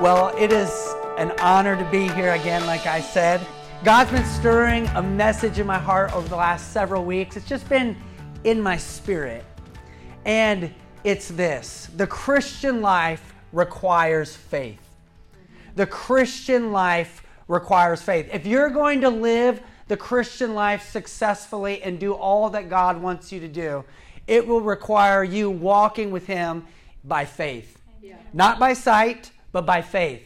Well, it is an honor to be here again, like I said. God's been stirring a message in my heart over the last several weeks. It's just been in my spirit. And it's this the Christian life requires faith. The Christian life requires faith. If you're going to live the Christian life successfully and do all that God wants you to do, it will require you walking with Him by faith. Yeah. Not by sight, but by faith.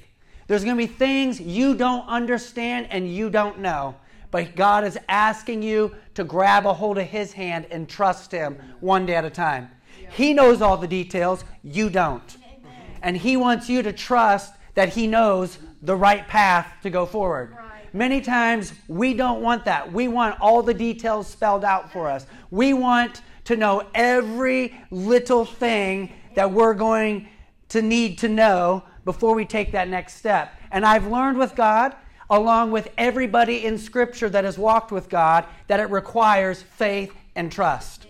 There's going to be things you don't understand and you don't know, but God is asking you to grab a hold of His hand and trust Him one day at a time. He knows all the details, you don't. And He wants you to trust that He knows the right path to go forward. Many times we don't want that. We want all the details spelled out for us. We want to know every little thing that we're going to need to know before we take that next step. And I've learned with God, along with everybody in Scripture that has walked with God, that it requires faith and trust.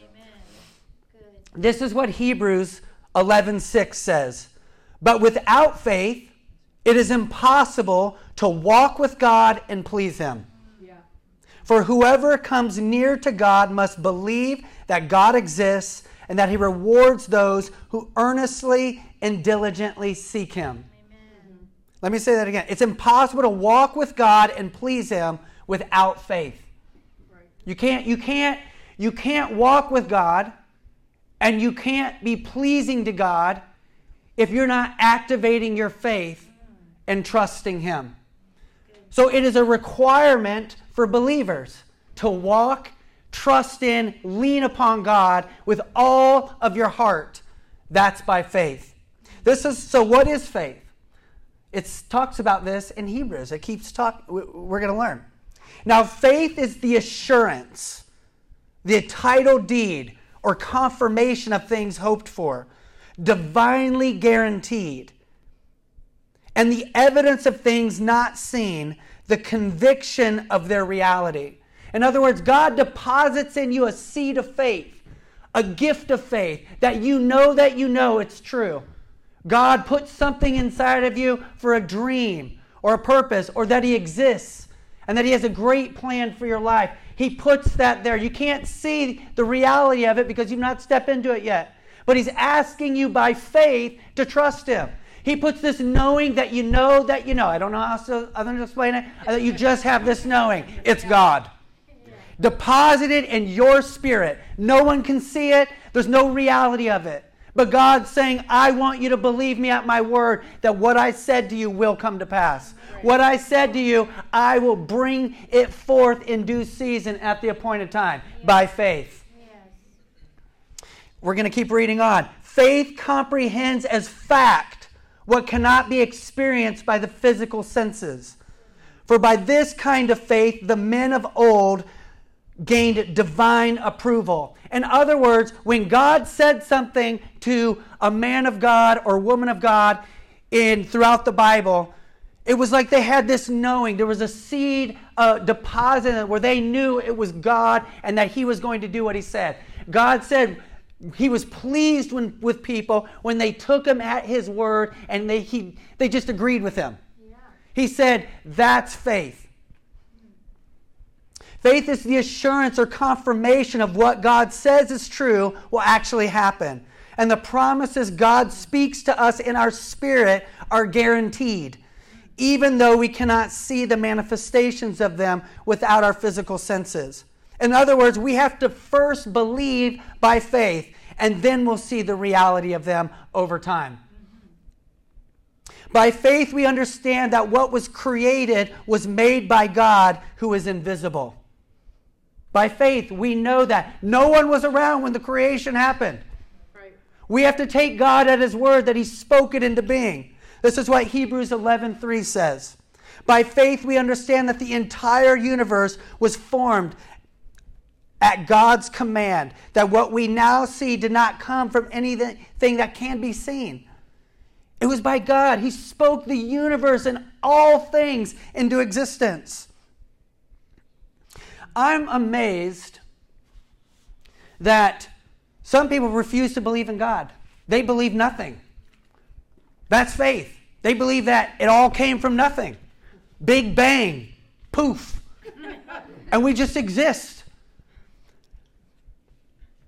This is what Hebrews 11:6 says. But without faith, it is impossible to walk with God and please him. Yeah. For whoever comes near to God must believe that God exists and that he rewards those who earnestly and diligently seek him. Amen. Let me say that again. It's impossible to walk with God and please him without faith. Right. You can't you can't you can't walk with God and you can't be pleasing to God if you're not activating your faith and trusting him. So it is a requirement for believers to walk trust in, lean upon God with all of your heart. That's by faith. This is so what is faith? It talks about this in Hebrews. It keeps talking we're going to learn. Now faith is the assurance, the title deed or confirmation of things hoped for, divinely guaranteed. And the evidence of things not seen, the conviction of their reality. In other words, God deposits in you a seed of faith, a gift of faith, that you know that you know it's true. God puts something inside of you for a dream or a purpose, or that He exists and that He has a great plan for your life. He puts that there. You can't see the reality of it because you've not stepped into it yet. But He's asking you by faith to trust Him. He puts this knowing that you know that you know. I don't know how than to explain it. That you just have this knowing. It's God deposited in your spirit. No one can see it, there's no reality of it. But God's saying, I want you to believe me at my word that what I said to you will come to pass. What I said to you, I will bring it forth in due season at the appointed time yes. by faith. Yes. We're going to keep reading on. Faith comprehends as fact what cannot be experienced by the physical senses. For by this kind of faith, the men of old gained divine approval. In other words, when God said something to a man of God or woman of God in throughout the Bible, it was like they had this knowing. There was a seed uh, deposited where they knew it was God and that He was going to do what He said. God said He was pleased when, with people when they took Him at His word and they, he, they just agreed with Him. Yeah. He said, That's faith. Faith is the assurance or confirmation of what God says is true will actually happen. And the promises God speaks to us in our spirit are guaranteed, even though we cannot see the manifestations of them without our physical senses. In other words, we have to first believe by faith, and then we'll see the reality of them over time. By faith, we understand that what was created was made by God who is invisible. By faith, we know that no one was around when the creation happened. Right. We have to take God at his word that he spoke it into being. This is what Hebrews 11:3 says. By faith we understand that the entire universe was formed at God's command, that what we now see did not come from anything that can be seen. It was by God. He spoke the universe and all things into existence. I'm amazed that some people refuse to believe in God. They believe nothing. That's faith. They believe that it all came from nothing. Big bang, poof. And we just exist.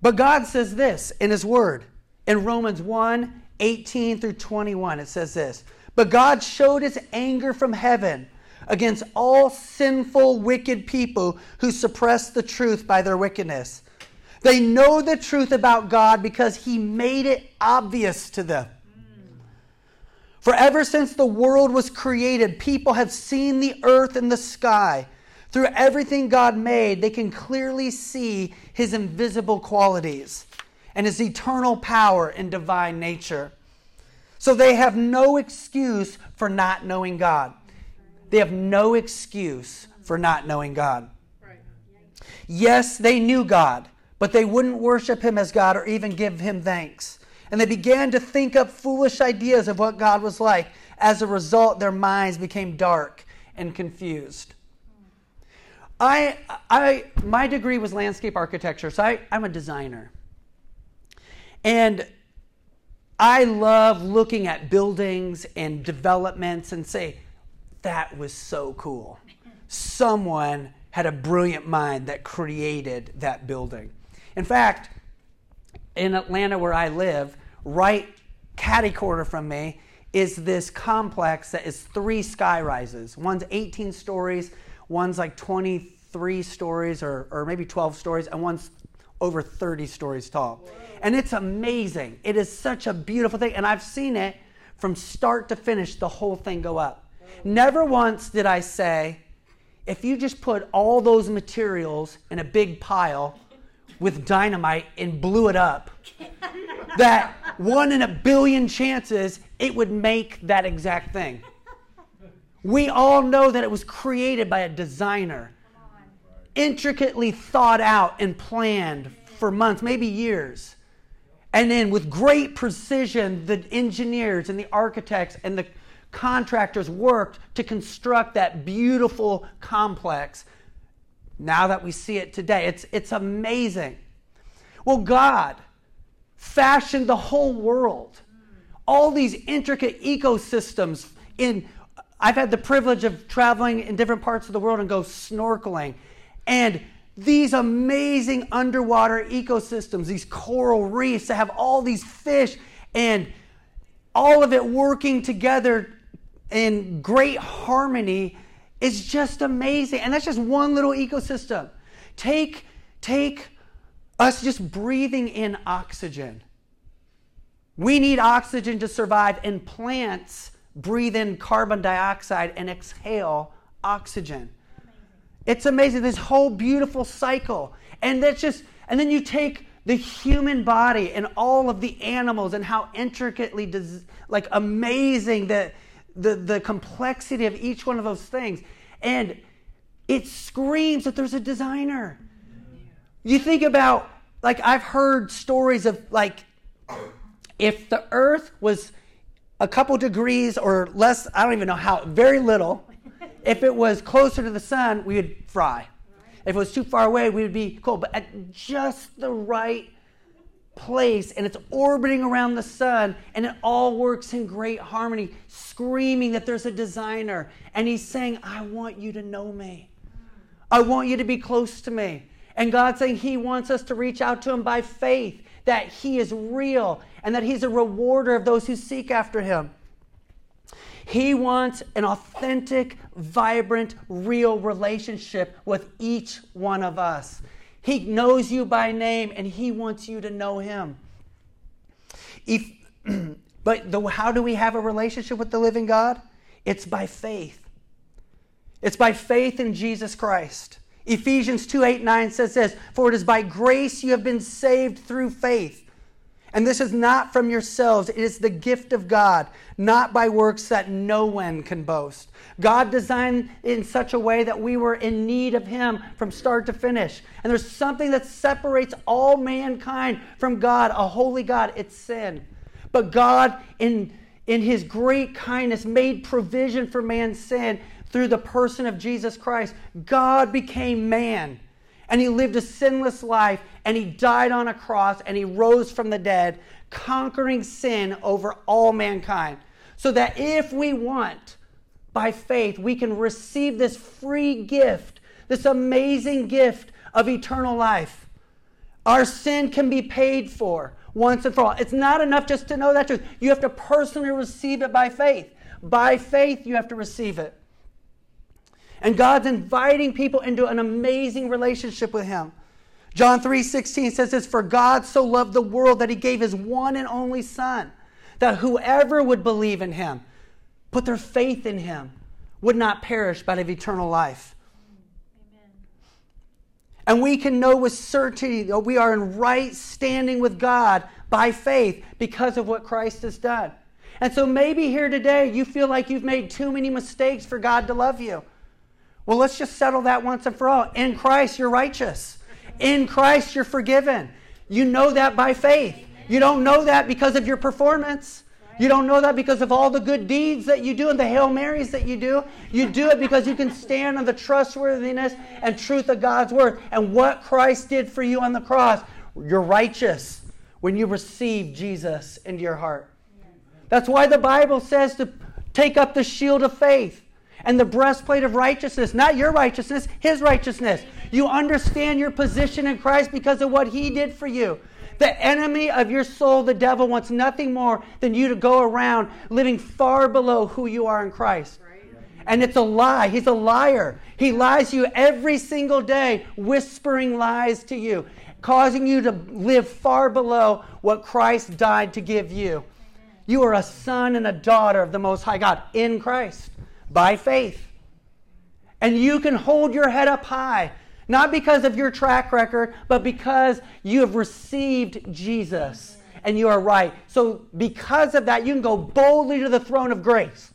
But God says this in His Word. In Romans 1 18 through 21, it says this But God showed His anger from heaven against all sinful, wicked people who suppress the truth by their wickedness. They know the truth about God because He made it obvious to them. For ever since the world was created, people have seen the earth and the sky. Through everything God made, they can clearly see His invisible qualities and His eternal power and divine nature. So they have no excuse for not knowing God. They have no excuse for not knowing God. Yes, they knew God, but they wouldn't worship him as God or even give him thanks. And they began to think up foolish ideas of what God was like. As a result, their minds became dark and confused. I, I, my degree was landscape architecture, so I, I'm a designer. And I love looking at buildings and developments and say, that was so cool. Someone had a brilliant mind that created that building. In fact, in Atlanta, where I live, right catty corner from me, is this complex that is three sky rises. One's 18 stories, one's like 23 stories or, or maybe 12 stories, and one's over 30 stories tall. And it's amazing. It is such a beautiful thing. And I've seen it from start to finish, the whole thing go up. Never once did I say, if you just put all those materials in a big pile with dynamite and blew it up, that one in a billion chances it would make that exact thing. We all know that it was created by a designer, intricately thought out and planned for months, maybe years. And then, with great precision, the engineers and the architects and the contractors worked to construct that beautiful complex. Now that we see it today, it's, it's amazing. Well, God fashioned the whole world, all these intricate ecosystems. In I've had the privilege of traveling in different parts of the world and go snorkeling, and these amazing underwater ecosystems, these coral reefs that have all these fish and all of it working together in great harmony is just amazing. And that's just one little ecosystem. Take, take us just breathing in oxygen. We need oxygen to survive, and plants breathe in carbon dioxide and exhale oxygen. It's amazing, this whole beautiful cycle. And that's just, and then you take the human body and all of the animals and how intricately, des- like amazing that the, the complexity of each one of those things. And it screams that there's a designer. You think about, like, I've heard stories of, like, if the earth was a couple degrees or less, I don't even know how, very little, if it was closer to the sun, we would fry. If it was too far away, we would be cold. But at just the right place and it's orbiting around the sun and it all works in great harmony, screaming that there's a designer. And he's saying, I want you to know me. I want you to be close to me. And God's saying he wants us to reach out to him by faith, that he is real and that he's a rewarder of those who seek after him. He wants an authentic, vibrant, real relationship with each one of us. He knows you by name and he wants you to know him. If, but the, how do we have a relationship with the living God? It's by faith. It's by faith in Jesus Christ. Ephesians 2 8 9 says this For it is by grace you have been saved through faith. And this is not from yourselves, it is the gift of God, not by works that no one can boast. God designed in such a way that we were in need of Him from start to finish. And there's something that separates all mankind from God, a holy God it's sin. But God, in, in His great kindness, made provision for man's sin through the person of Jesus Christ. God became man and he lived a sinless life and he died on a cross and he rose from the dead, conquering sin over all mankind. so that if we want, by faith, we can receive this free gift, this amazing gift of eternal life. Our sin can be paid for once and for all. It's not enough just to know that truth. You have to personally receive it by faith. By faith, you have to receive it. And God's inviting people into an amazing relationship with Him. John 3 16 says this For God so loved the world that He gave His one and only Son, that whoever would believe in Him, put their faith in Him, would not perish but have eternal life. Amen. And we can know with certainty that we are in right standing with God by faith because of what Christ has done. And so maybe here today you feel like you've made too many mistakes for God to love you. Well, let's just settle that once and for all. In Christ, you're righteous. In Christ, you're forgiven. You know that by faith. You don't know that because of your performance. You don't know that because of all the good deeds that you do and the Hail Marys that you do. You do it because you can stand on the trustworthiness and truth of God's Word and what Christ did for you on the cross. You're righteous when you receive Jesus into your heart. That's why the Bible says to take up the shield of faith and the breastplate of righteousness, not your righteousness, his righteousness. You understand your position in Christ because of what he did for you. The enemy of your soul, the devil, wants nothing more than you to go around living far below who you are in Christ. And it's a lie. He's a liar. He lies to you every single day, whispering lies to you, causing you to live far below what Christ died to give you. You are a son and a daughter of the Most High God in Christ by faith. And you can hold your head up high, not because of your track record, but because you have received Jesus and you are right. So, because of that, you can go boldly to the throne of grace,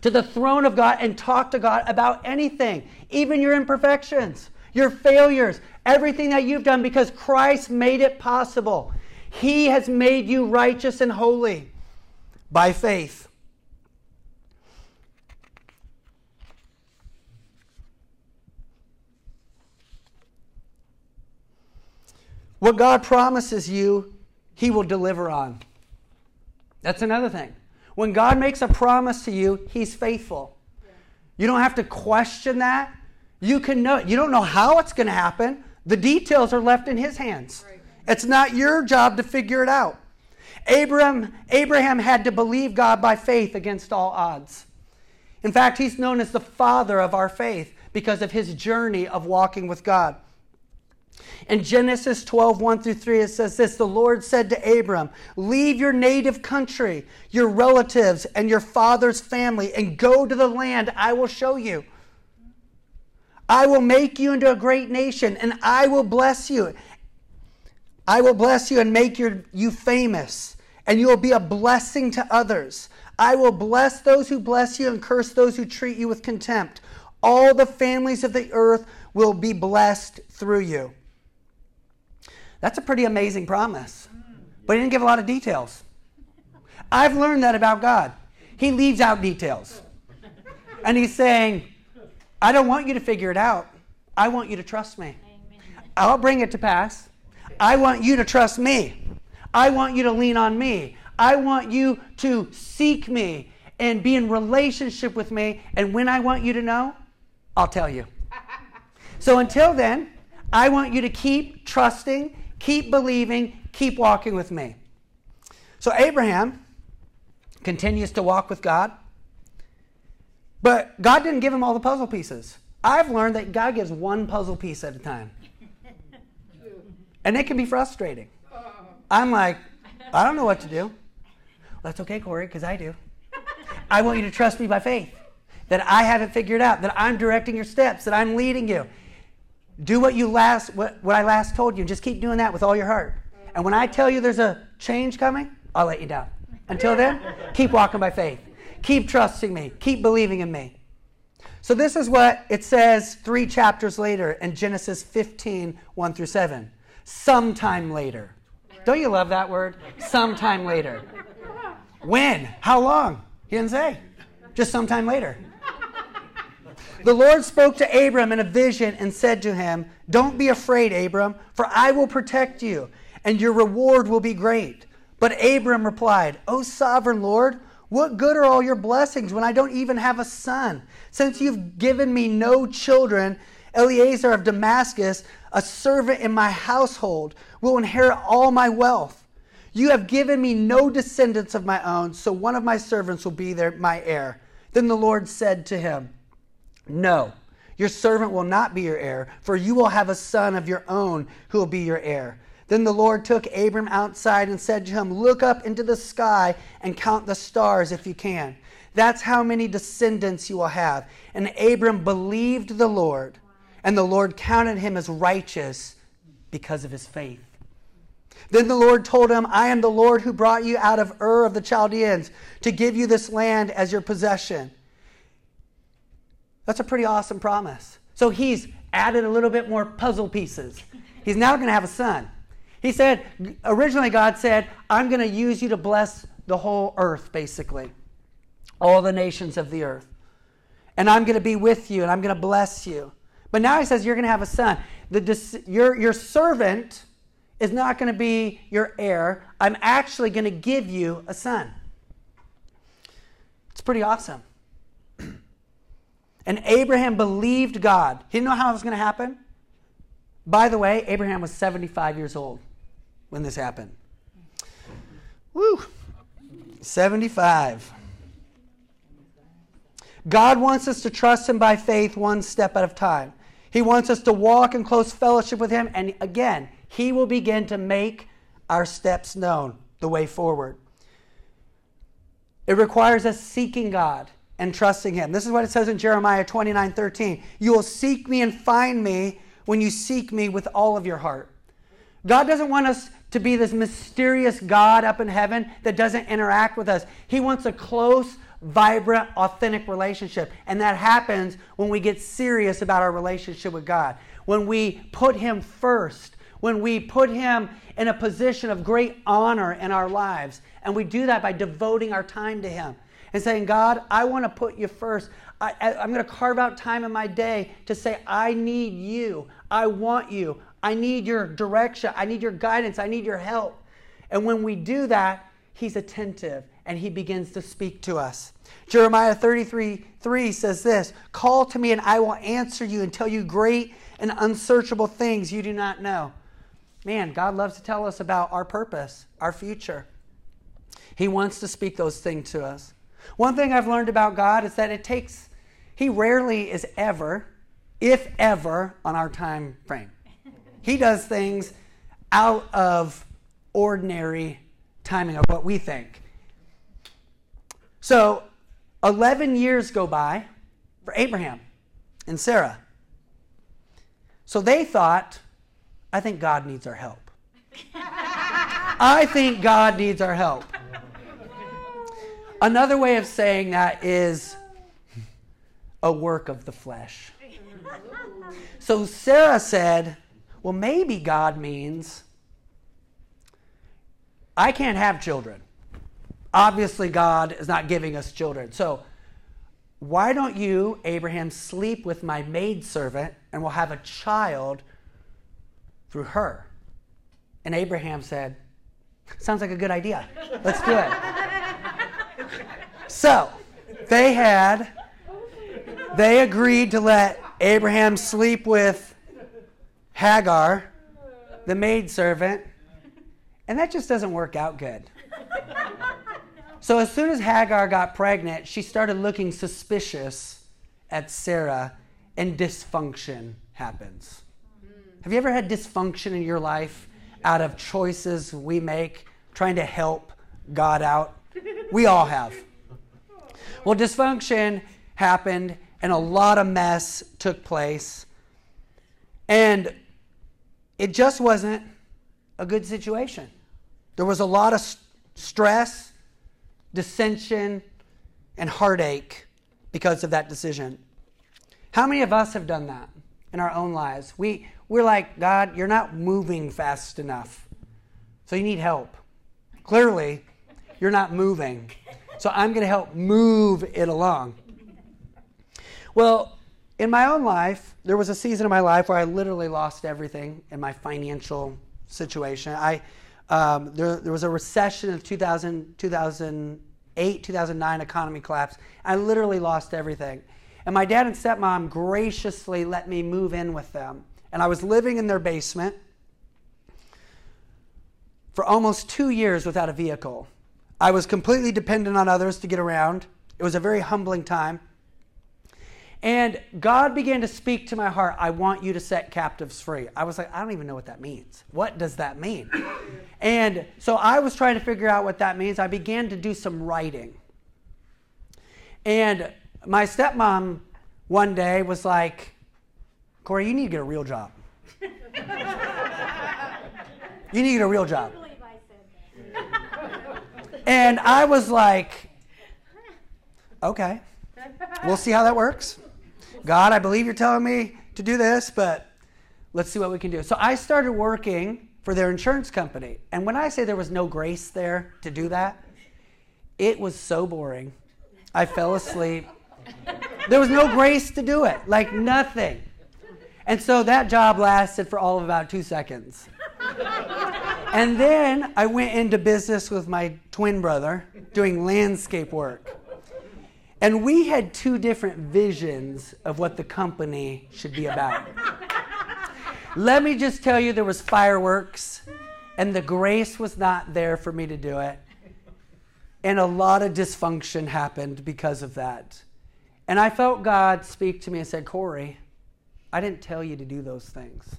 to the throne of God, and talk to God about anything, even your imperfections, your failures, everything that you've done, because Christ made it possible. He has made you righteous and holy by faith. What God promises you, He will deliver on. That's another thing. When God makes a promise to you, He's faithful. You don't have to question that. You can know. You don't know how it's going to happen. The details are left in His hands. It's not your job to figure it out. Abraham, Abraham had to believe God by faith against all odds. In fact, he's known as the father of our faith because of his journey of walking with God. In Genesis 12, 1 through 3, it says this The Lord said to Abram, Leave your native country, your relatives, and your father's family, and go to the land I will show you. I will make you into a great nation, and I will bless you. I will bless you and make your, you famous, and you will be a blessing to others. I will bless those who bless you and curse those who treat you with contempt. All the families of the earth will be blessed through you. That's a pretty amazing promise. But he didn't give a lot of details. I've learned that about God. He leaves out details. And he's saying, I don't want you to figure it out. I want you to trust me. I'll bring it to pass. I want you to trust me. I want you to lean on me. I want you to seek me and be in relationship with me. And when I want you to know, I'll tell you. So until then, I want you to keep trusting keep believing, keep walking with me. So Abraham continues to walk with God, but God didn't give him all the puzzle pieces. I've learned that God gives one puzzle piece at a time. And it can be frustrating. I'm like, I don't know what to do. That's okay, Corey, because I do. I want you to trust me by faith that I haven't figured out, that I'm directing your steps, that I'm leading you. Do what you last what, what I last told you. Just keep doing that with all your heart. And when I tell you there's a change coming, I'll let you down. Until then, keep walking by faith. Keep trusting me. Keep believing in me. So this is what it says three chapters later in Genesis 15, 1 through 7. Sometime later. Don't you love that word? Sometime later. When? How long? He didn't say. Just sometime later. The Lord spoke to Abram in a vision and said to him, Don't be afraid, Abram, for I will protect you, and your reward will be great. But Abram replied, O sovereign Lord, What good are all your blessings when I don't even have a son? Since you've given me no children, Eliezer of Damascus, a servant in my household, will inherit all my wealth. You have given me no descendants of my own, so one of my servants will be my heir. Then the Lord said to him, No, your servant will not be your heir, for you will have a son of your own who will be your heir. Then the Lord took Abram outside and said to him, Look up into the sky and count the stars if you can. That's how many descendants you will have. And Abram believed the Lord, and the Lord counted him as righteous because of his faith. Then the Lord told him, I am the Lord who brought you out of Ur of the Chaldeans to give you this land as your possession. That's a pretty awesome promise. So he's added a little bit more puzzle pieces. He's now going to have a son. He said, originally, God said, I'm going to use you to bless the whole earth, basically, all the nations of the earth. And I'm going to be with you and I'm going to bless you. But now he says, You're going to have a son. The, your, your servant is not going to be your heir. I'm actually going to give you a son. It's pretty awesome. And Abraham believed God. He didn't know how it was going to happen. By the way, Abraham was 75 years old when this happened. Woo! 75. God wants us to trust Him by faith one step at a time. He wants us to walk in close fellowship with Him, and again, He will begin to make our steps known, the way forward. It requires us seeking God and trusting Him. This is what it says in Jeremiah 29 13. You will seek me and find me when you seek me with all of your heart. God doesn't want us to be this mysterious God up in heaven that doesn't interact with us. He wants a close, vibrant, authentic relationship. And that happens when we get serious about our relationship with God. When we put Him first, when we put Him in a position of great honor in our lives. And we do that by devoting our time to Him and saying, God, I want to put you first. I, am going to carve out time in my day to say, I need you. I want you. I need your direction. I need your guidance. I need your help. And when we do that, he's attentive and he begins to speak to us. Jeremiah 33 3 says this Call to me and I will answer you and tell you great and unsearchable things you do not know. Man, God loves to tell us about our purpose, our future. He wants to speak those things to us. One thing I've learned about God is that it takes, He rarely is ever, if ever, on our time frame. He does things out of ordinary timing of what we think. So, 11 years go by for Abraham and Sarah. So they thought, I think God needs our help. I think God needs our help. Another way of saying that is a work of the flesh. So Sarah said, well, maybe God means I can't have children. Obviously, God is not giving us children. So, why don't you, Abraham, sleep with my maidservant and we'll have a child through her? And Abraham said, Sounds like a good idea. Let's do it. so, they had, they agreed to let Abraham sleep with Hagar, the maidservant, and that just doesn't work out good. So as soon as Hagar got pregnant, she started looking suspicious at Sarah, and dysfunction happens. Have you ever had dysfunction in your life out of choices we make trying to help God out? We all have. Well, dysfunction happened, and a lot of mess took place. And it just wasn't a good situation. There was a lot of st- stress, dissension, and heartache because of that decision. How many of us have done that in our own lives? We, we're like, God, you're not moving fast enough. So you need help. Clearly, you're not moving. So I'm going to help move it along. Well, in my own life, there was a season of my life where I literally lost everything in my financial situation. I, um, there, there was a recession of 2000, 2008, 2008, 2009 economy collapse. I literally lost everything. And my dad and stepmom graciously let me move in with them. And I was living in their basement for almost two years without a vehicle. I was completely dependent on others to get around. It was a very humbling time. And God began to speak to my heart, I want you to set captives free. I was like, I don't even know what that means. What does that mean? And so I was trying to figure out what that means. I began to do some writing. And my stepmom one day was like, Corey, you need to get a real job. you need to get a real job. And I was like, okay, we'll see how that works. God, I believe you're telling me to do this, but let's see what we can do. So I started working for their insurance company. And when I say there was no grace there to do that, it was so boring. I fell asleep. There was no grace to do it, like nothing. And so that job lasted for all of about two seconds. And then I went into business with my twin brother doing landscape work. And we had two different visions of what the company should be about. Let me just tell you there was fireworks and the grace was not there for me to do it. And a lot of dysfunction happened because of that. And I felt God speak to me and said, Corey, I didn't tell you to do those things.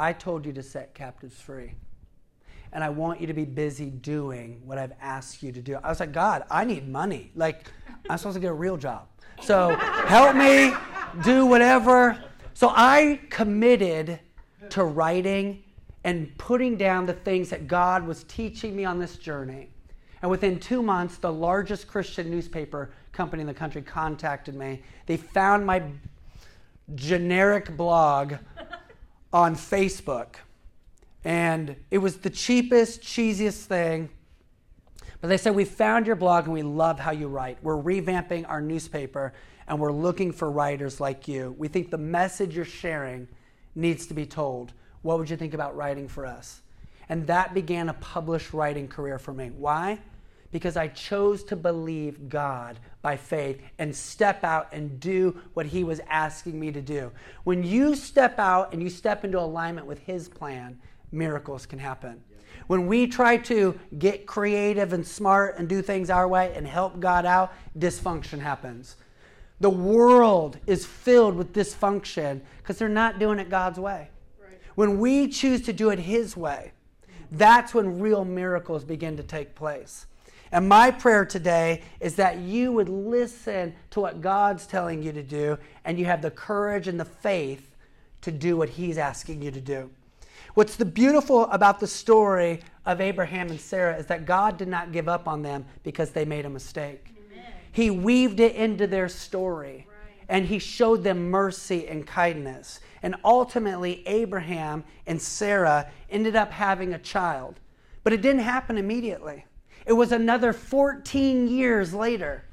I told you to set captives free and I want you to be busy doing what I've asked you to do. I was like, God, I need money. Like, I'm supposed to get a real job. So help me do whatever. So I committed to writing and putting down the things that God was teaching me on this journey. And within two months, the largest Christian newspaper company in the country contacted me. They found my generic blog on Facebook and it was the cheapest, cheesiest thing. But they said, We found your blog and we love how you write. We're revamping our newspaper and we're looking for writers like you. We think the message you're sharing needs to be told. What would you think about writing for us? And that began a published writing career for me. Why? Because I chose to believe God by faith and step out and do what He was asking me to do. When you step out and you step into alignment with His plan, miracles can happen. When we try to get creative and smart and do things our way and help God out, dysfunction happens. The world is filled with dysfunction because they're not doing it God's way. Right. When we choose to do it His way, that's when real miracles begin to take place. And my prayer today is that you would listen to what God's telling you to do and you have the courage and the faith to do what He's asking you to do. What's the beautiful about the story of Abraham and Sarah is that God did not give up on them because they made a mistake. Amen. He weaved it into their story right. and he showed them mercy and kindness. And ultimately, Abraham and Sarah ended up having a child. But it didn't happen immediately. It was another 14 years later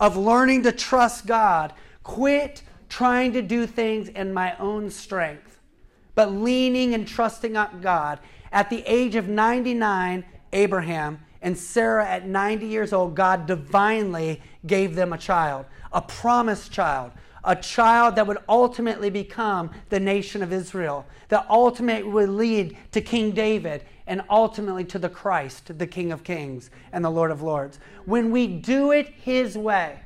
of learning to trust God, quit trying to do things in my own strength but leaning and trusting on God. At the age of 99, Abraham and Sarah at 90 years old, God divinely gave them a child, a promised child, a child that would ultimately become the nation of Israel, that ultimately would lead to King David and ultimately to the Christ, the King of Kings and the Lord of Lords. When we do it His way,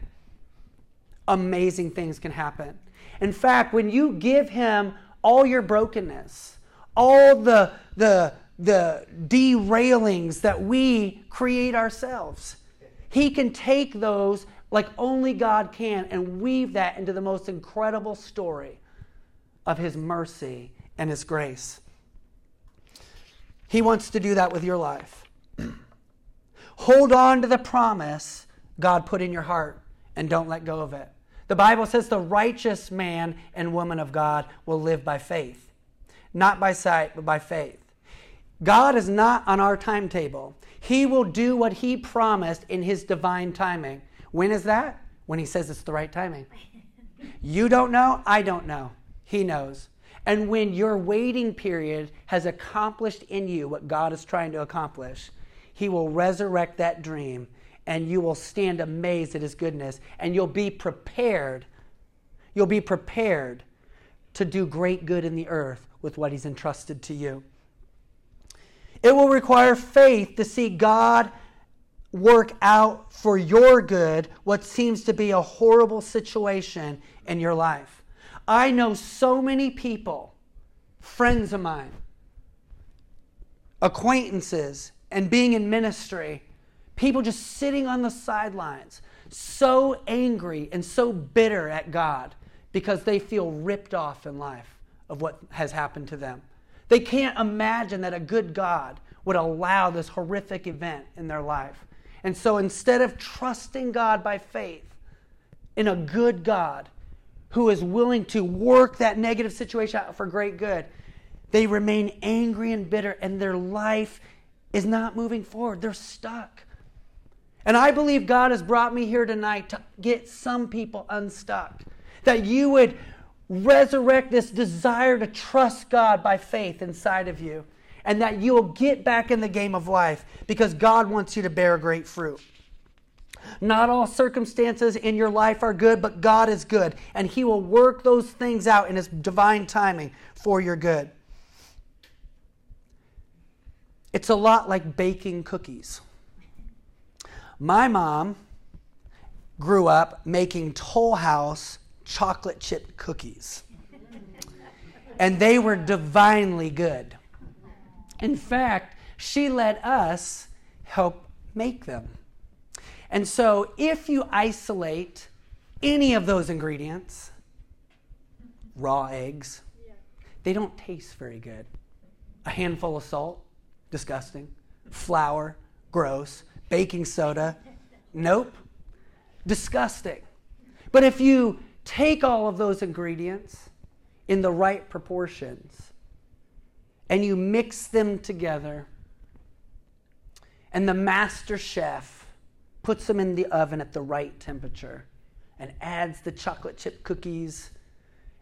amazing things can happen. In fact, when you give Him all your brokenness, all the, the, the derailings that we create ourselves. He can take those like only God can and weave that into the most incredible story of His mercy and His grace. He wants to do that with your life. Hold on to the promise God put in your heart and don't let go of it. The Bible says the righteous man and woman of God will live by faith, not by sight, but by faith. God is not on our timetable. He will do what He promised in His divine timing. When is that? When He says it's the right timing. You don't know, I don't know. He knows. And when your waiting period has accomplished in you what God is trying to accomplish, He will resurrect that dream and you will stand amazed at his goodness, and you'll be prepared. You'll be prepared to do great good in the earth with what he's entrusted to you. It will require faith to see God work out for your good what seems to be a horrible situation in your life. I know so many people, friends of mine, acquaintances, and being in ministry, people just sitting on the sidelines, so angry and so bitter at God because they feel ripped off in life of what has happened to them. They can't imagine that a good God would allow this horrific event in their life. And so instead of trusting God by faith in a good God who is willing to work that negative situation out for great good, they remain angry and bitter and their life is not moving forward. They're stuck. And I believe God has brought me here tonight to get some people unstuck. That you would resurrect this desire to trust God by faith inside of you, and that you will get back in the game of life because God wants you to bear great fruit. Not all circumstances in your life are good, but God is good, and He will work those things out in His divine timing for your good. It's a lot like baking cookies. My mom grew up making Toll House chocolate chip cookies. And they were divinely good. In fact, she let us help make them. And so, if you isolate any of those ingredients, raw eggs, they don't taste very good. A handful of salt, disgusting. Flour, gross. Baking soda, nope. Disgusting. But if you take all of those ingredients in the right proportions and you mix them together, and the master chef puts them in the oven at the right temperature and adds the chocolate chip cookies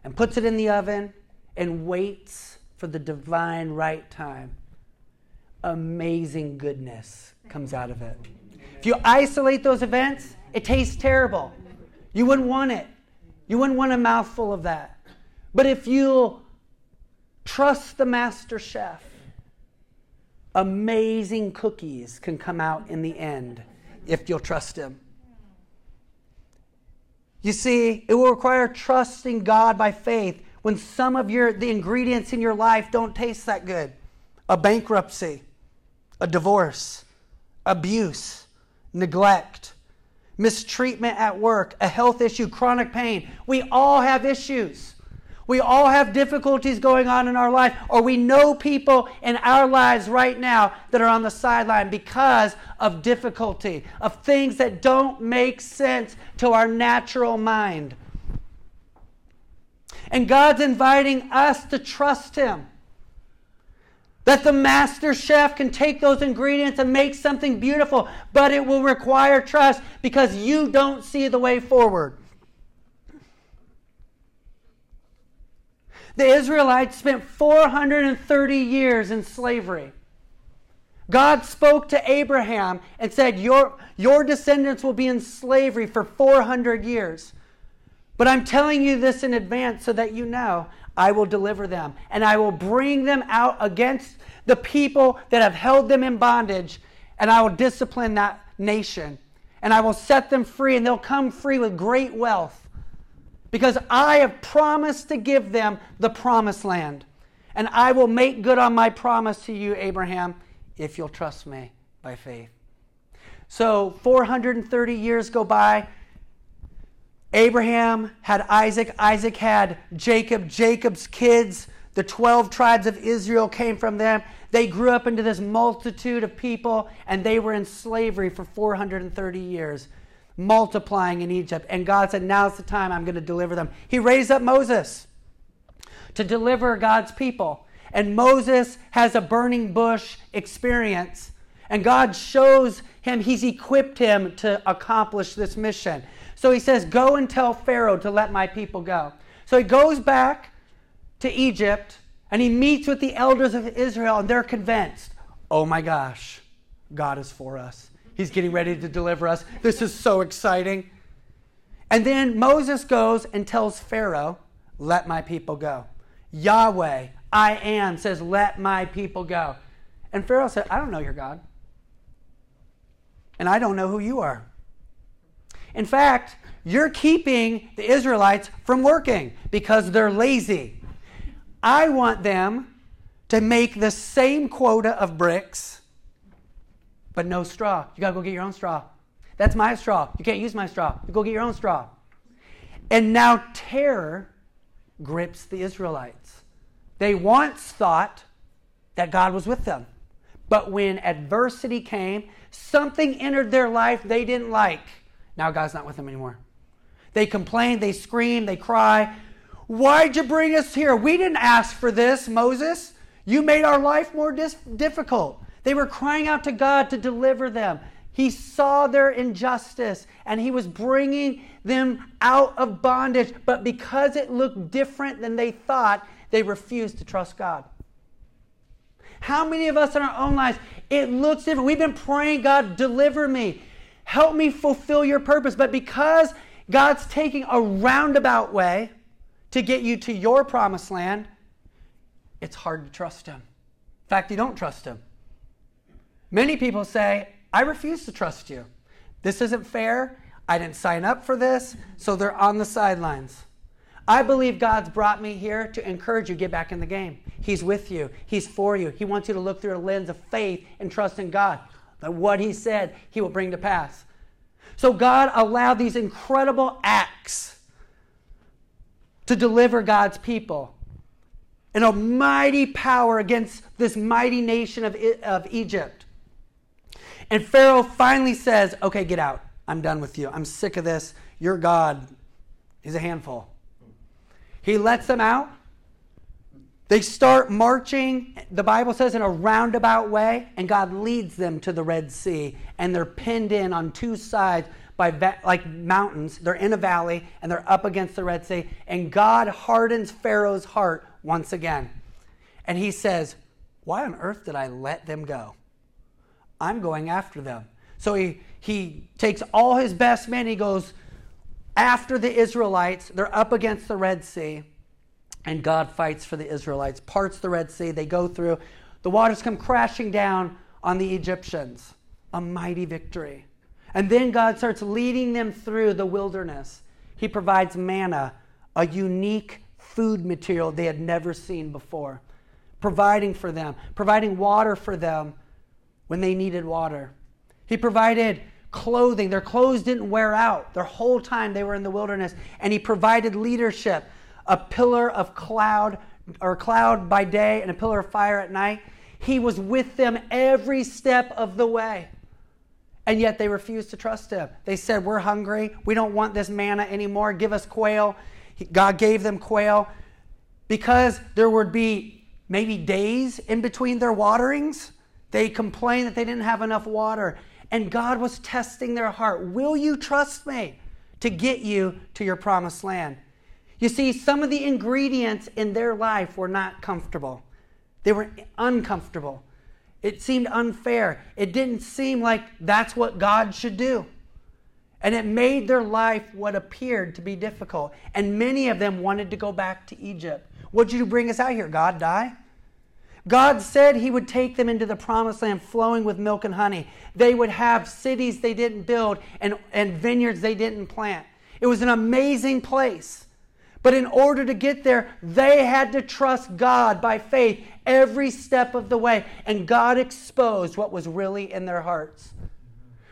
and puts it in the oven and waits for the divine right time. Amazing goodness comes out of it. If you isolate those events, it tastes terrible. You wouldn't want it. You wouldn't want a mouthful of that. But if you trust the master chef, amazing cookies can come out in the end if you'll trust him. You see, it will require trusting God by faith when some of your the ingredients in your life don't taste that good. A bankruptcy, a divorce, abuse, neglect, mistreatment at work, a health issue, chronic pain. We all have issues. We all have difficulties going on in our life, or we know people in our lives right now that are on the sideline because of difficulty, of things that don't make sense to our natural mind. And God's inviting us to trust Him. That the master chef can take those ingredients and make something beautiful, but it will require trust because you don't see the way forward. The Israelites spent 430 years in slavery. God spoke to Abraham and said, Your, your descendants will be in slavery for 400 years. But I'm telling you this in advance so that you know I will deliver them, and I will bring them out against the people that have held them in bondage, and I will discipline that nation, and I will set them free, and they'll come free with great wealth, because I have promised to give them the promised land. And I will make good on my promise to you, Abraham, if you'll trust me by faith. So 430 years go by. Abraham had Isaac, Isaac had Jacob, Jacob's kids, the 12 tribes of Israel came from them. They grew up into this multitude of people, and they were in slavery for 430 years, multiplying in Egypt. And God said, Now's the time I'm going to deliver them. He raised up Moses to deliver God's people. And Moses has a burning bush experience. And God shows him, He's equipped him to accomplish this mission. So he says, Go and tell Pharaoh to let my people go. So he goes back to Egypt and he meets with the elders of Israel, and they're convinced oh my gosh, God is for us. He's getting ready to deliver us. This is so exciting. And then Moses goes and tells Pharaoh, Let my people go. Yahweh, I am, says, Let my people go. And Pharaoh said, I don't know your God. And I don't know who you are. In fact, you're keeping the Israelites from working because they're lazy. I want them to make the same quota of bricks, but no straw. You got to go get your own straw. That's my straw. You can't use my straw. You go get your own straw. And now terror grips the Israelites. They once thought that God was with them. But when adversity came, something entered their life they didn't like. Now God's not with them anymore. They complain, they scream, they cry. Why'd you bring us here? We didn't ask for this, Moses. You made our life more dis- difficult. They were crying out to God to deliver them. He saw their injustice and he was bringing them out of bondage. But because it looked different than they thought, they refused to trust God. How many of us in our own lives, it looks different? We've been praying, God, deliver me. Help me fulfill your purpose. But because God's taking a roundabout way to get you to your promised land, it's hard to trust Him. In fact, you don't trust Him. Many people say, I refuse to trust you. This isn't fair. I didn't sign up for this, so they're on the sidelines. I believe God's brought me here to encourage you get back in the game. He's with you. He's for you. He wants you to look through a lens of faith and trust in God. That what he said, he will bring to pass. So God allowed these incredible acts to deliver God's people in a mighty power against this mighty nation of, of Egypt. And Pharaoh finally says, Okay, get out. I'm done with you. I'm sick of this. Your God is a handful. He lets them out. They start marching, the Bible says, in a roundabout way, and God leads them to the Red Sea. And they're pinned in on two sides by like mountains. They're in a valley and they're up against the Red Sea. And God hardens Pharaoh's heart once again. And he says, Why on earth did I let them go? I'm going after them. So he, he takes all his best men, he goes after the Israelites. They're up against the Red Sea, and God fights for the Israelites, parts the Red Sea, they go through. The waters come crashing down on the Egyptians. A mighty victory. And then God starts leading them through the wilderness. He provides manna, a unique food material they had never seen before, providing for them, providing water for them when they needed water. He provided clothing. Their clothes didn't wear out their whole time they were in the wilderness. And He provided leadership a pillar of cloud or cloud by day and a pillar of fire at night. He was with them every step of the way. And yet they refused to trust him. They said, We're hungry. We don't want this manna anymore. Give us quail. God gave them quail because there would be maybe days in between their waterings. They complained that they didn't have enough water. And God was testing their heart. Will you trust me to get you to your promised land? You see, some of the ingredients in their life were not comfortable, they were uncomfortable. It seemed unfair. It didn't seem like that's what God should do. And it made their life what appeared to be difficult. And many of them wanted to go back to Egypt. What'd you bring us out here? God die? God said He would take them into the promised land flowing with milk and honey. They would have cities they didn't build and, and vineyards they didn't plant. It was an amazing place. But in order to get there, they had to trust God by faith every step of the way. And God exposed what was really in their hearts.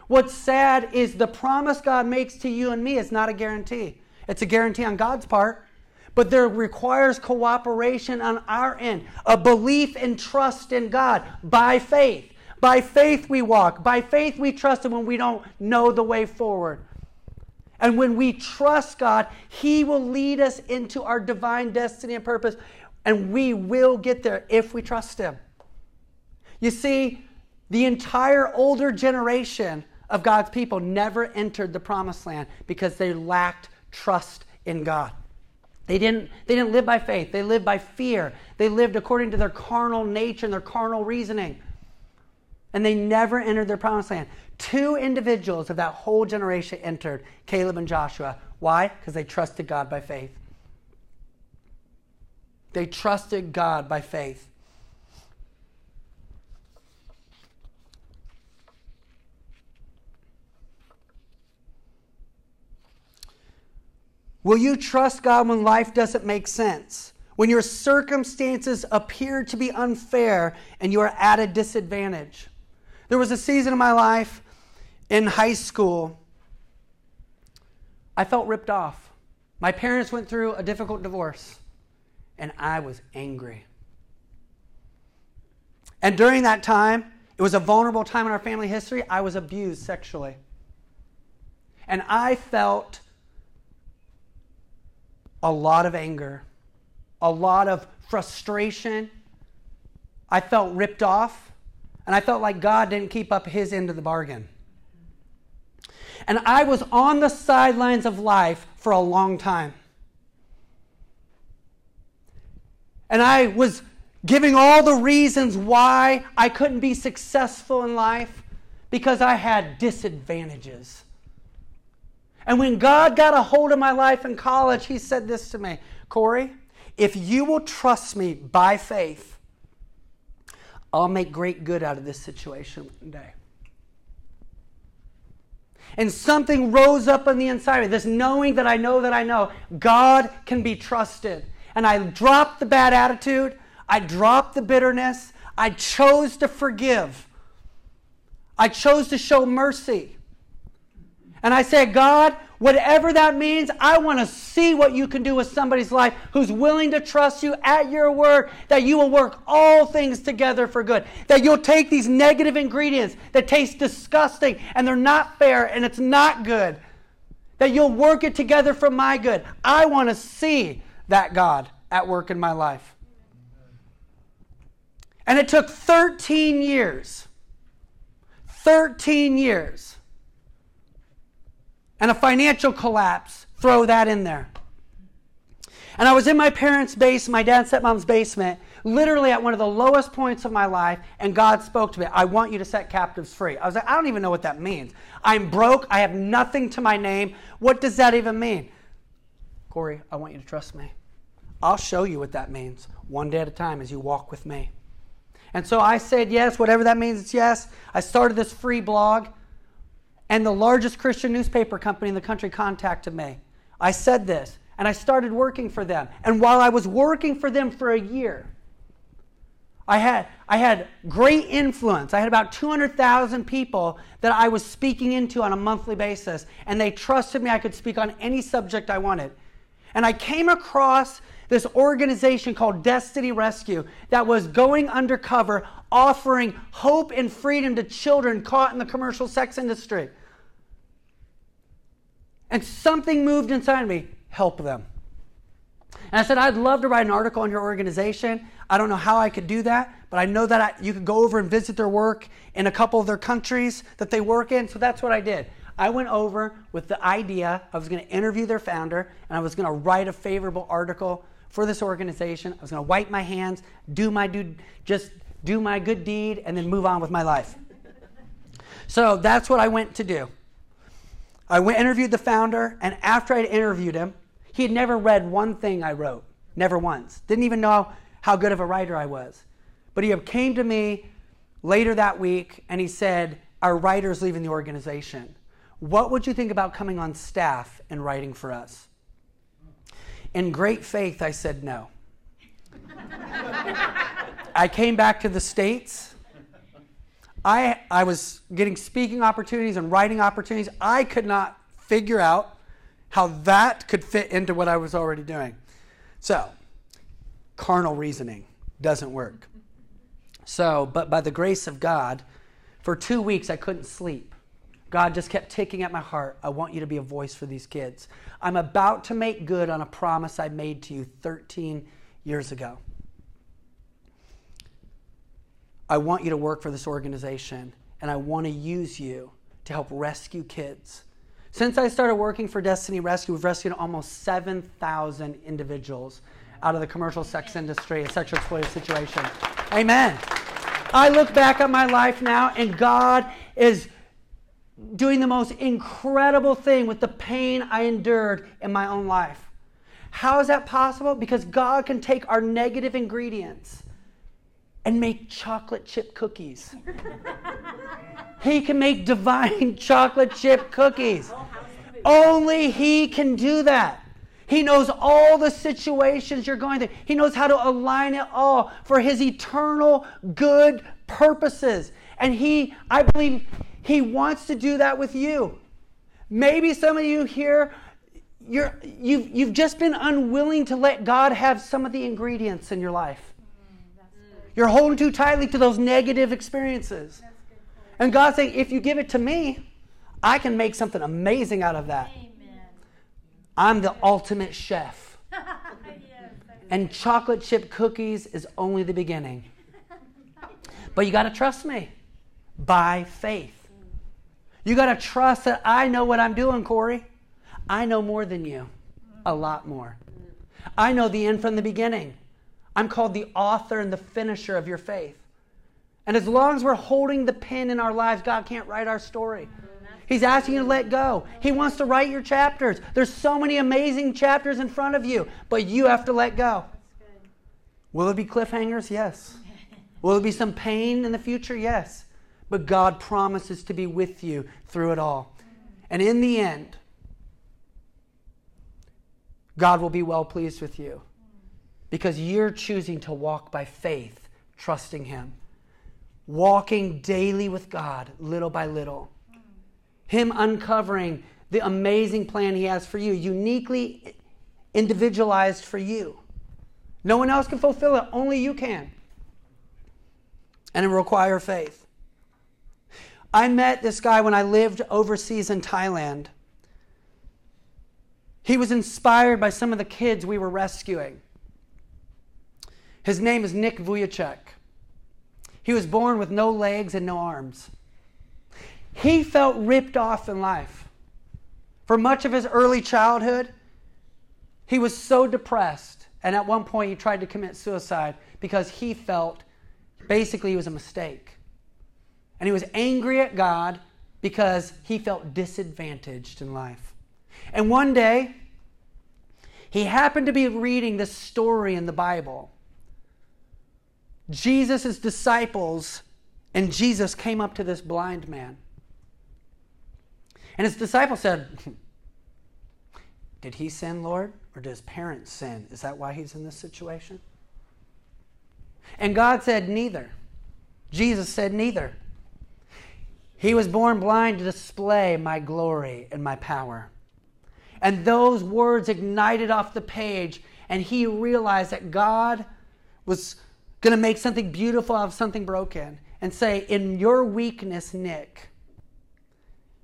What's sad is the promise God makes to you and me is not a guarantee. It's a guarantee on God's part, but there requires cooperation on our end, a belief and trust in God by faith. By faith we walk. By faith we trust Him when we don't know the way forward. And when we trust God, He will lead us into our divine destiny and purpose, and we will get there if we trust Him. You see, the entire older generation of God's people never entered the promised land because they lacked trust in God. They didn't, they didn't live by faith, they lived by fear. They lived according to their carnal nature and their carnal reasoning. and they never entered their promised land. Two individuals of that whole generation entered Caleb and Joshua. Why? Because they trusted God by faith. They trusted God by faith. Will you trust God when life doesn't make sense? When your circumstances appear to be unfair and you are at a disadvantage? There was a season of my life in high school, I felt ripped off. My parents went through a difficult divorce, and I was angry. And during that time, it was a vulnerable time in our family history. I was abused sexually. And I felt a lot of anger, a lot of frustration. I felt ripped off, and I felt like God didn't keep up his end of the bargain. And I was on the sidelines of life for a long time. And I was giving all the reasons why I couldn't be successful in life because I had disadvantages. And when God got a hold of my life in college, He said this to me Corey, if you will trust me by faith, I'll make great good out of this situation one day. And something rose up on the inside of me, this knowing that I know that I know God can be trusted. And I dropped the bad attitude, I dropped the bitterness, I chose to forgive, I chose to show mercy. And I said, God, whatever that means, I want to see what you can do with somebody's life who's willing to trust you at your word, that you will work all things together for good. That you'll take these negative ingredients that taste disgusting and they're not fair and it's not good, that you'll work it together for my good. I want to see that God at work in my life. And it took 13 years. 13 years and a financial collapse. Throw that in there. And I was in my parents' base, my dad and stepmom's basement, literally at one of the lowest points of my life, and God spoke to me, I want you to set captives free. I was like, I don't even know what that means. I'm broke, I have nothing to my name. What does that even mean? Corey, I want you to trust me. I'll show you what that means, one day at a time as you walk with me. And so I said yes, whatever that means, it's yes. I started this free blog. And the largest Christian newspaper company in the country contacted me. I said this, and I started working for them. And while I was working for them for a year, I had, I had great influence. I had about 200,000 people that I was speaking into on a monthly basis, and they trusted me I could speak on any subject I wanted. And I came across this organization called Destiny Rescue that was going undercover, offering hope and freedom to children caught in the commercial sex industry. And something moved inside me help them. And I said, I'd love to write an article on your organization. I don't know how I could do that, but I know that I, you could go over and visit their work in a couple of their countries that they work in. So that's what I did. I went over with the idea I was going to interview their founder and I was going to write a favorable article for this organization. I was going to wipe my hands, do my do, just do my good deed, and then move on with my life. So that's what I went to do. I went interviewed the founder, and after I'd interviewed him, he had never read one thing I wrote, never once. Didn't even know how good of a writer I was. But he came to me later that week and he said, Our writer's leaving the organization. What would you think about coming on staff and writing for us? In great faith, I said no. I came back to the States I, I was getting speaking opportunities and writing opportunities. I could not figure out how that could fit into what I was already doing. So, carnal reasoning doesn't work. So, but by the grace of God, for two weeks I couldn't sleep. God just kept ticking at my heart. I want you to be a voice for these kids. I'm about to make good on a promise I made to you 13 years ago. I want you to work for this organization and I want to use you to help rescue kids. Since I started working for Destiny Rescue, we've rescued almost 7,000 individuals out of the commercial sex industry, a sexual exploitation situation. Amen. I look back at my life now, and God is doing the most incredible thing with the pain I endured in my own life. How is that possible? Because God can take our negative ingredients and make chocolate chip cookies. he can make divine chocolate chip cookies. Only He can do that. He knows all the situations you're going through. He knows how to align it all for His eternal good purposes. And He, I believe, He wants to do that with you. Maybe some of you here, you're, you've, you've just been unwilling to let God have some of the ingredients in your life. You're holding too tightly to those negative experiences. And God's saying, if you give it to me, I can make something amazing out of that. Amen. I'm the ultimate chef. and chocolate chip cookies is only the beginning. But you got to trust me by faith. You got to trust that I know what I'm doing, Corey. I know more than you, a lot more. I know the end from the beginning. I'm called the author and the finisher of your faith. And as long as we're holding the pen in our lives, God can't write our story. He's asking you to let go. He wants to write your chapters. There's so many amazing chapters in front of you, but you have to let go. Will it be cliffhangers? Yes. Will it be some pain in the future? Yes. But God promises to be with you through it all. And in the end, God will be well pleased with you because you're choosing to walk by faith, trusting Him, walking daily with God, little by little. Him uncovering the amazing plan He has for you, uniquely individualized for you. No one else can fulfill it, only you can. And it requires faith. I met this guy when I lived overseas in Thailand. He was inspired by some of the kids we were rescuing. His name is Nick Vujicic. He was born with no legs and no arms. He felt ripped off in life. For much of his early childhood, he was so depressed. And at one point, he tried to commit suicide because he felt basically it was a mistake. And he was angry at God because he felt disadvantaged in life. And one day, he happened to be reading this story in the Bible. Jesus' disciples and Jesus came up to this blind man. And his disciples said, Did he sin, Lord? Or did his parents sin? Is that why he's in this situation? And God said, Neither. Jesus said, Neither. He was born blind to display my glory and my power. And those words ignited off the page, and he realized that God was going to make something beautiful out of something broken and say, In your weakness, Nick,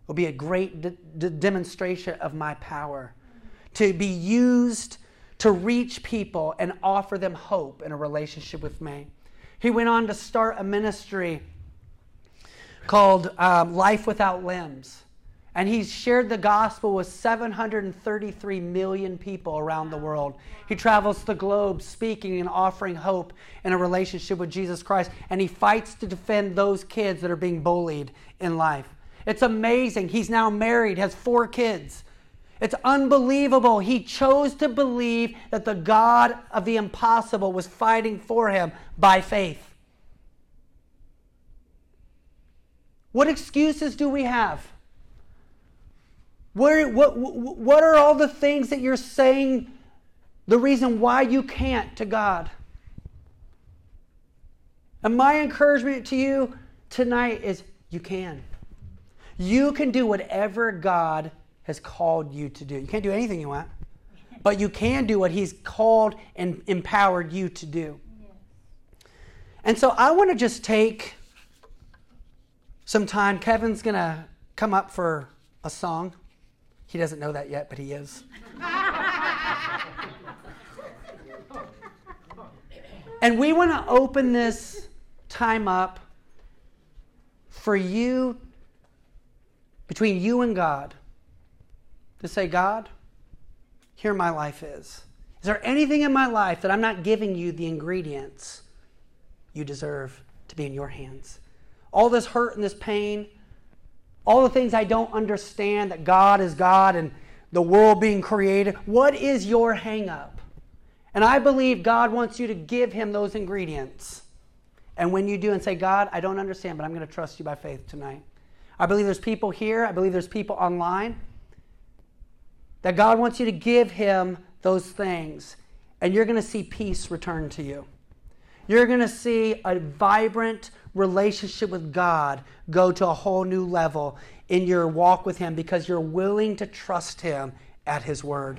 will be a great de- de- demonstration of my power to be used to reach people and offer them hope in a relationship with me. He went on to start a ministry called um, Life Without Limbs. And he's shared the gospel with 733 million people around the world. He travels the globe speaking and offering hope in a relationship with Jesus Christ. And he fights to defend those kids that are being bullied in life. It's amazing. He's now married, has four kids. It's unbelievable. He chose to believe that the God of the impossible was fighting for him by faith. What excuses do we have? What, what, what are all the things that you're saying the reason why you can't to God? And my encouragement to you tonight is you can. You can do whatever God has called you to do. You can't do anything you want, but you can do what He's called and empowered you to do. And so I want to just take some time. Kevin's going to come up for a song. He doesn't know that yet, but he is. and we want to open this time up for you between you and God to say, God, here my life is. Is there anything in my life that I'm not giving you the ingredients you deserve to be in your hands. All this hurt and this pain, all the things I don't understand that God is God and the world being created, what is your hang up? And I believe God wants you to give him those ingredients. And when you do and say, God, I don't understand, but I'm going to trust you by faith tonight. I believe there's people here, I believe there's people online that God wants you to give him those things, and you're going to see peace return to you. You're going to see a vibrant relationship with God go to a whole new level in your walk with Him because you're willing to trust Him at His word.